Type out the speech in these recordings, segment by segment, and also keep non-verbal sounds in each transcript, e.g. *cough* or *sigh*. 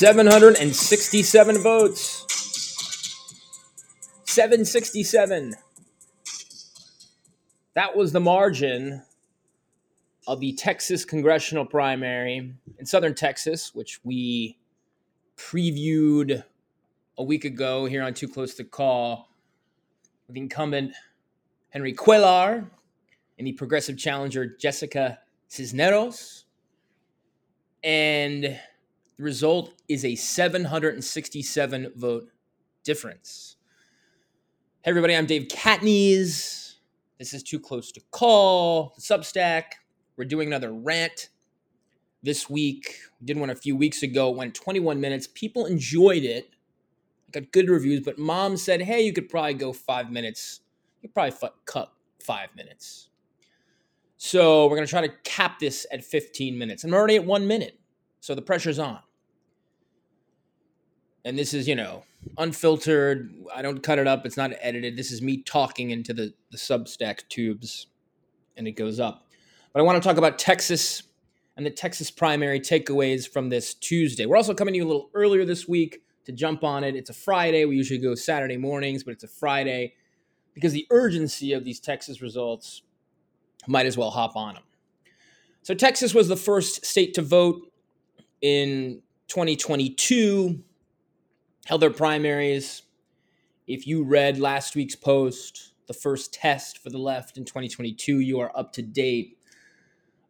767 votes. 767. That was the margin of the Texas congressional primary in southern Texas, which we previewed a week ago here on Too Close to Call with the incumbent Henry Cuellar and the progressive challenger Jessica Cisneros. And the result is a 767 vote difference. Hey, everybody, I'm Dave Catanese. This is Too Close to Call, the Substack. We're doing another rant this week. We did one a few weeks ago. It went 21 minutes. People enjoyed it. Got good reviews, but mom said, hey, you could probably go five minutes. You probably cut five minutes. So we're going to try to cap this at 15 minutes. I'm already at one minute. So the pressure's on. And this is, you know, unfiltered. I don't cut it up. It's not edited. This is me talking into the, the Substack tubes and it goes up. But I want to talk about Texas and the Texas primary takeaways from this Tuesday. We're also coming to you a little earlier this week to jump on it. It's a Friday. We usually go Saturday mornings, but it's a Friday because the urgency of these Texas results might as well hop on them. So, Texas was the first state to vote in 2022, held their primaries. If you read last week's post, the first test for the left in 2022, you are up to date.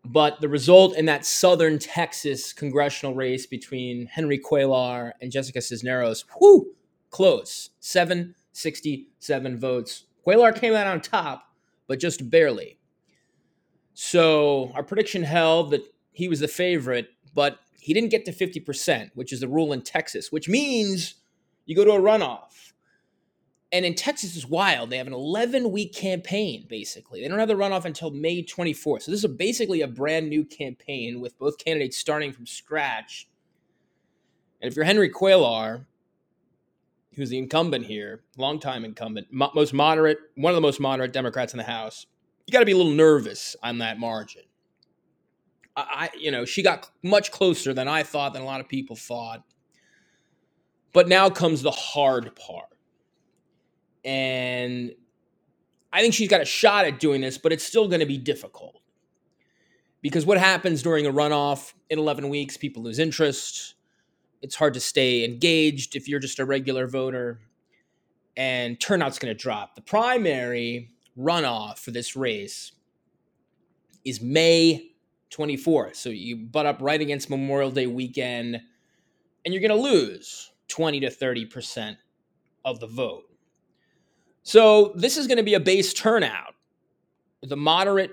But the result in that southern Texas congressional race between Henry Cuellar and Jessica Cisneros, whoo, close. 767 votes. Cuellar came out on top, but just barely. So our prediction held that he was the favorite, but he didn't get to 50%, which is the rule in Texas, which means you go to a runoff. And in Texas is wild. They have an 11 week campaign, basically. They don't have the runoff until May 24th. So this is basically a brand new campaign with both candidates starting from scratch. And if you're Henry Cuellar, who's the incumbent here, longtime incumbent, mo- most moderate, one of the most moderate Democrats in the House, you got to be a little nervous on that margin. I, you know, she got much closer than I thought, than a lot of people thought. But now comes the hard part. And I think she's got a shot at doing this, but it's still going to be difficult. Because what happens during a runoff in 11 weeks, people lose interest. It's hard to stay engaged if you're just a regular voter. And turnout's going to drop. The primary runoff for this race is May 24th. So you butt up right against Memorial Day weekend, and you're going to lose 20 to 30% of the vote. So this is going to be a base turnout. The moderate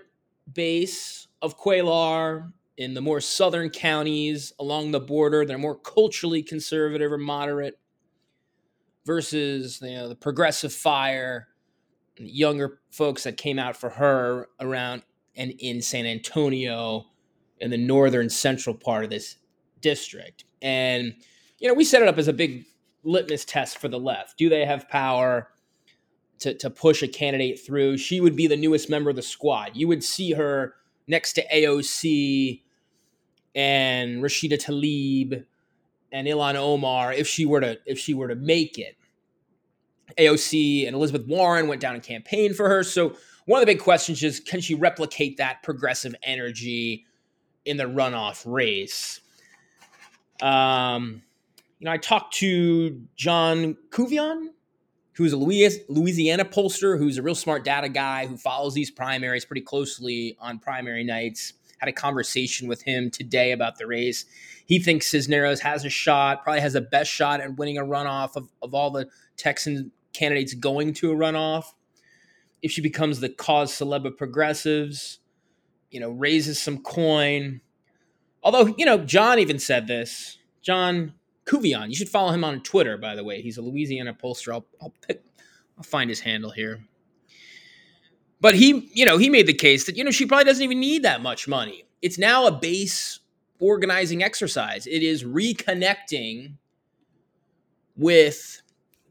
base of Cuellar in the more southern counties along the border, they're more culturally conservative or moderate versus you know, the progressive fire, younger folks that came out for her around and in San Antonio in the northern central part of this district. And, you know, we set it up as a big litmus test for the left. Do they have power to, to push a candidate through? She would be the newest member of the squad. You would see her next to AOC and Rashida Tlaib and Ilhan Omar if she were to if she were to make it. AOC and Elizabeth Warren went down and campaigned for her. So one of the big questions is can she replicate that progressive energy in the runoff race? Um, you know, I talked to John Couvillon, who's a Louisiana pollster, who's a real smart data guy who follows these primaries pretty closely on primary nights. Had a conversation with him today about the race. He thinks Cisneros has a shot, probably has the best shot at winning a runoff of, of all the Texan candidates going to a runoff. If she becomes the cause celeb of progressives, you know, raises some coin. Although, you know, John even said this. John Couvillon, you should follow him on Twitter, by the way. He's a Louisiana pollster. I'll, I'll pick, I'll find his handle here. But he, you know, he made the case that, you know, she probably doesn't even need that much money. It's now a base organizing exercise. It is reconnecting with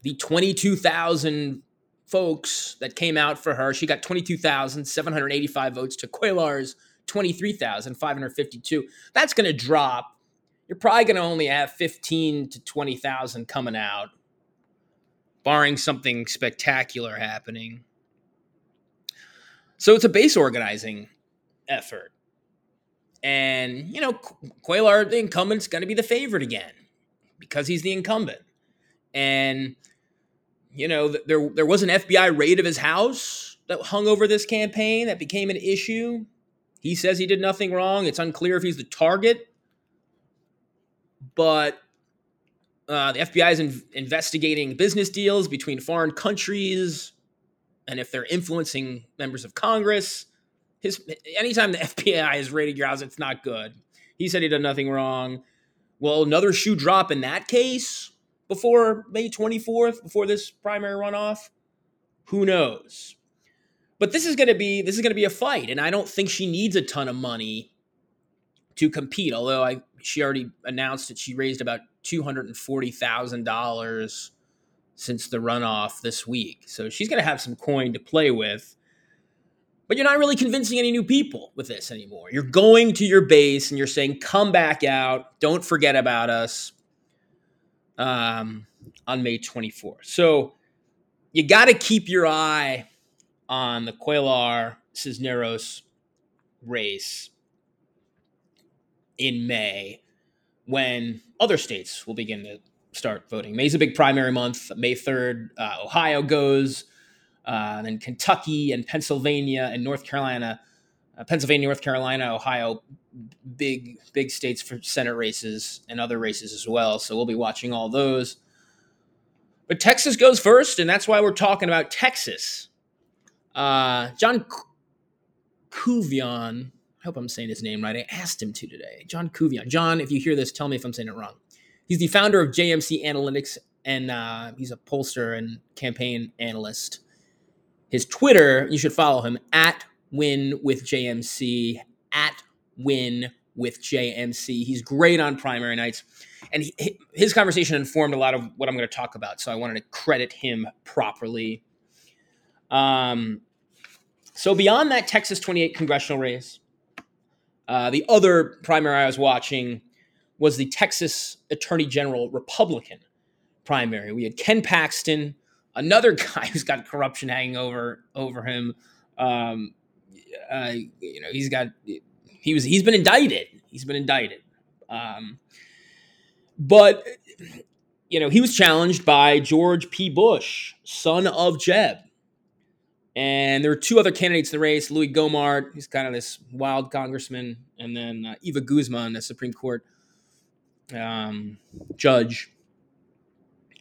the 22,000 folks that came out for her. She got 22,785 votes to Cuellar's 23,552. That's going to drop you're probably going to only have 15 to 20,000 coming out, barring something spectacular happening. So it's a base organizing effort. And, you know, Cuellar, the incumbent's going to be the favorite again because he's the incumbent. And, you know, there, there was an FBI raid of his house that hung over this campaign that became an issue. He says he did nothing wrong. It's unclear if he's the target but uh, the FBI is in- investigating business deals between foreign countries, and if they're influencing members of Congress. His anytime the *laughs* FBI is raiding your house, it's not good. He said he did nothing wrong. Will another shoe drop in that case before May 24th, before this primary runoff? Who knows? But this is going to be this is going to be a fight, and I don't think she needs a ton of money to compete. Although I she already announced that she raised about two hundred and forty thousand dollars since the runoff this week, so she's going to have some coin to play with. But you're not really convincing any new people with this anymore. You're going to your base and you're saying, "Come back out. Don't forget about us." Um, on May 24th. So you got to keep your eye on the Cuellar Cisneros race in May when other states will begin to start voting. May's a big primary month. May 3rd, uh, Ohio goes, uh, then Kentucky and Pennsylvania and North Carolina. Uh, Pennsylvania, North Carolina, Ohio, big, big states for Senate races and other races as well. So we'll be watching all those. But Texas goes first, and that's why we're talking about Texas. Uh, John Couvillon hope I'm saying his name right. I asked him to today. John Couvillon. John, if you hear this, tell me if I'm saying it wrong. He's the founder of JMC Analytics, and uh, he's a pollster and campaign analyst. His Twitter, you should follow him at Win with JMC at Win with JMC. He's great on primary nights, and he, his conversation informed a lot of what I'm going to talk about. So I wanted to credit him properly. Um, so beyond that Texas 28 congressional race, uh, the other primary I was watching was the Texas Attorney General Republican primary. We had Ken Paxton, another *laughs* guy who's got corruption hanging over over him. Um, uh, you know, he's got he was he's been indicted. He's been indicted. Um, but you know, he was challenged by George P. Bush, son of Jeb. And there were two other candidates in the race Louis Gohmert, he's kind of this wild congressman, and then uh, Eva Guzman, the Supreme Court um, judge.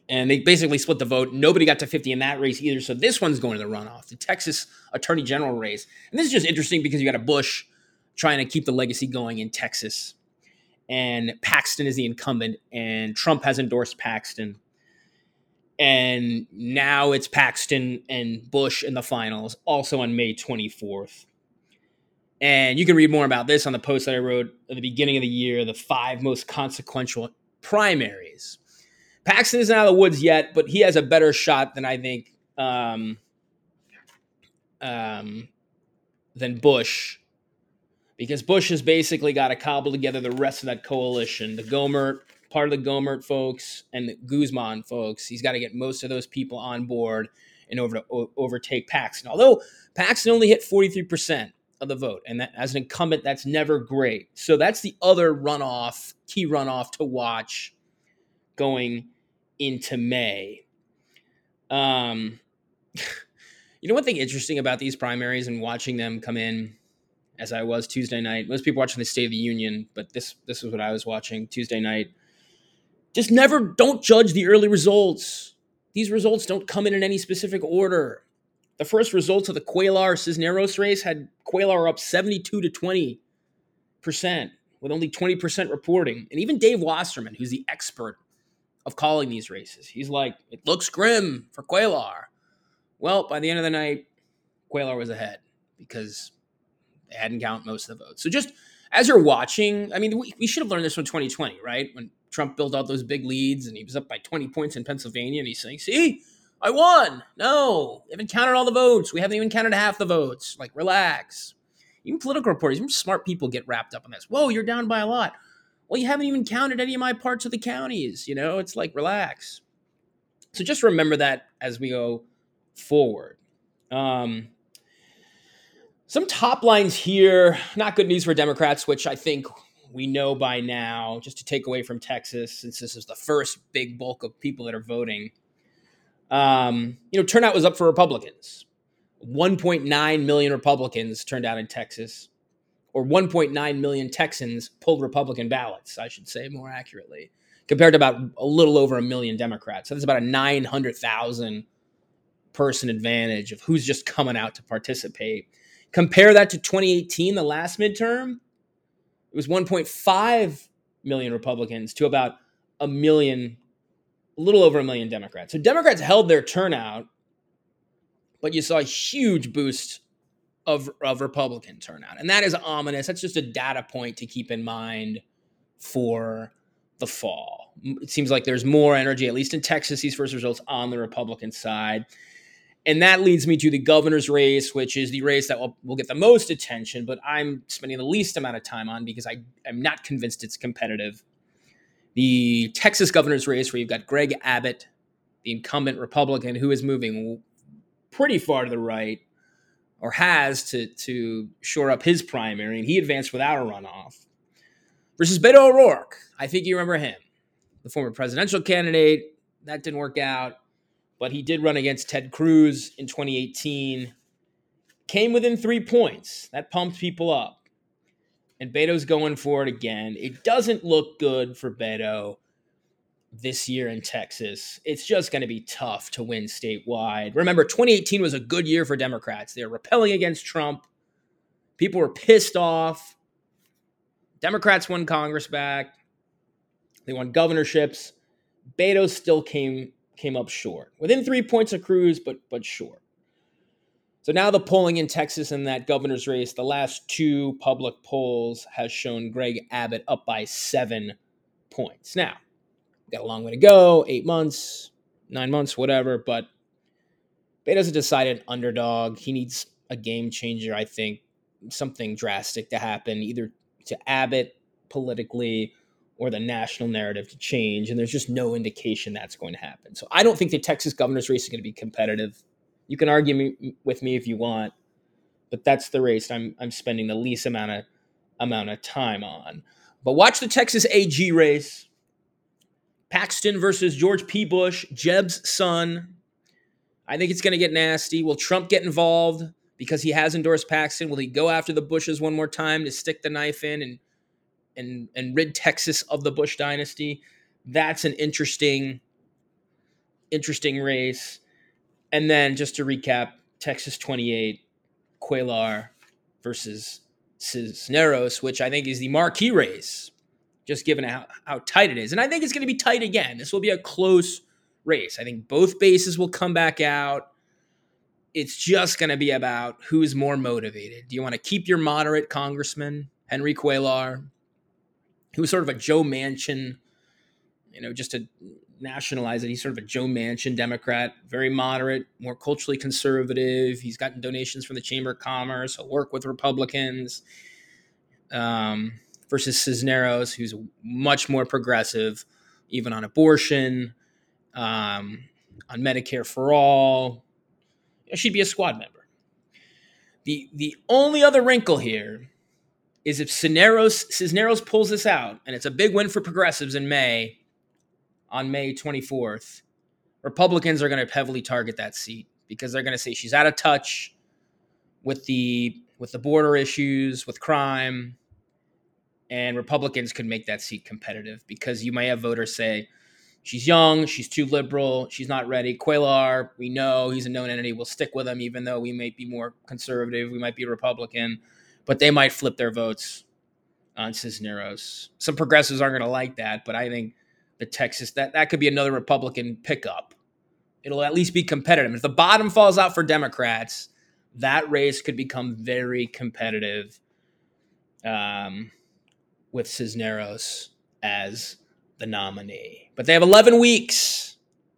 And they basically split the vote. Nobody got to 50 in that race either. So this one's going to the runoff, the Texas Attorney General race. And this is just interesting because you got a Bush trying to keep the legacy going in Texas. And Paxton is the incumbent, and Trump has endorsed Paxton and now it's Paxton and Bush in the finals, also on May 24th. And you can read more about this on the post that I wrote at the beginning of the year the five most consequential primaries. Paxton isn't out of the woods yet, but he has a better shot than I think um, um, than Bush because Bush has basically got to cobble together the rest of that coalition. The Gohmert part of the Gohmert folks and the Guzman folks. He's got to get most of those people on board in order to o- overtake Paxton. Although Paxton only hit 43% of the vote, and that, as an incumbent, that's never great. So that's the other runoff, key runoff to watch going into May. Um, *laughs* you know, one thing interesting about these primaries and watching them come in as I was Tuesday night. Most people watching the State of the Union, but this this is what I was watching Tuesday night. Just never don't judge the early results. These results don't come in in any specific order. The first results of the Cuellar Cisneros race had Cuellar up 72 to 20 percent with only 20 percent reporting. And even Dave Wasserman, who's the expert of calling these races, he's like, it looks grim for Cuellar. Well, by the end of the night, Cuellar was ahead because they hadn't count most of the votes. So just as you're watching, I mean, we, we should have learned this from 2020, right? When Trump built out those big leads and he was up by 20 points in Pennsylvania and he's saying, see, I won. No, we haven't counted all the votes. We haven't even counted half the votes. Like, relax. Even political reporters, even smart people get wrapped up in this. Whoa, you're down by a lot. Well, you haven't even counted any of my parts of the counties. You know, it's like relax. So just remember that as we go forward. Um, some top lines here, not good news for Democrats, which I think we know by now, just to take away from Texas, since this is the first big bulk of people that are voting. Um, you know, turnout was up for Republicans. 1.9 million Republicans turned out in Texas, or 1.9 million Texans pulled Republican ballots, I should say more accurately, compared to about a little over a million Democrats. So that's about a 900,000 person advantage of who's just coming out to participate. Compare that to 2018, the last midterm. It was 1.5 million Republicans to about a million, a little over a million Democrats. So Democrats held their turnout, but you saw a huge boost of, of Republican turnout. And that is ominous. That's just a data point to keep in mind for the fall. It seems like there's more energy, at least in Texas, these first results on the Republican side. And that leads me to the governor's race, which is the race that will, will get the most attention, but I'm spending the least amount of time on because I am not convinced it's competitive. The Texas governor's race, where you've got Greg Abbott, the incumbent Republican, who is moving pretty far to the right, or has to, to shore up his primary, and he advanced without a runoff, versus Beto O'Rourke. I think you remember him, the former presidential candidate. That didn't work out but he did run against Ted Cruz in 2018. Came within three points. That pumped people up. And Beto's going for it again. It doesn't look good for Beto this year in Texas. It's just going to be tough to win statewide. Remember, 2018 was a good year for Democrats. They were repelling against Trump. People were pissed off. Democrats won Congress back. They won governorships. Beto still came came up short. Within three points of Cruz, but but short. So now the polling in Texas in that governor's race, the last two public polls has shown Greg Abbott up by seven points. Now, got a long way to go, eight months, nine months, whatever, but Beto's a decided underdog. He needs a game changer, I think, something drastic to happen, either to Abbott politically or the national narrative to change. And there's just no indication that's going to happen. So I don't think the Texas governor's race is going to be competitive. You can argue me, with me if you want, but that's the race I'm, I'm spending the least amount of amount of time on. But watch the Texas AG race. Paxton versus George P. Bush, Jeb's son. I think it's going to get nasty. Will Trump get involved because he has endorsed Paxton? Will he go after the Bushes one more time to stick the knife in and and and rid Texas of the Bush dynasty. That's an interesting interesting race. And then just to recap, Texas 28, Cuellar versus Cisneros, which I think is the marquee race, just given how, how tight it is. And I think it's going to be tight again. This will be a close race. I think both bases will come back out. It's just going to be about who's more motivated. Do you want to keep your moderate congressman, Henry Cuellar, he was sort of a Joe Manchin, you know, just to nationalize it. He's sort of a Joe Manchin Democrat, very moderate, more culturally conservative. He's gotten donations from the Chamber of Commerce. He'll work with Republicans. Um, versus Cisneros, who's much more progressive, even on abortion, um, on Medicare for all. She'd be a squad member. The the only other wrinkle here is if Cisneros, Cisneros pulls this out, and it's a big win for progressives in May, on May 24th, Republicans are going to heavily target that seat because they're going to say she's out of touch with the with the border issues, with crime, and Republicans could make that seat competitive because you may have voters say she's young, she's too liberal, she's not ready. Cuellar, we know he's a known entity. We'll stick with him, even though we might be more conservative, we might be Republican but they might flip their votes on Cisneros. Some progressives aren't going to like that, but I think the Texas that that could be another Republican pickup. It'll at least be competitive. If the bottom falls out for Democrats, that race could become very competitive um, with Cisneros as the nominee. But they have 11 weeks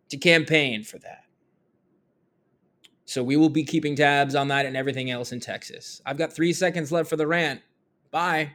to campaign for that. So we will be keeping tabs on that and everything else in Texas. I've got three seconds left for the rant. Bye.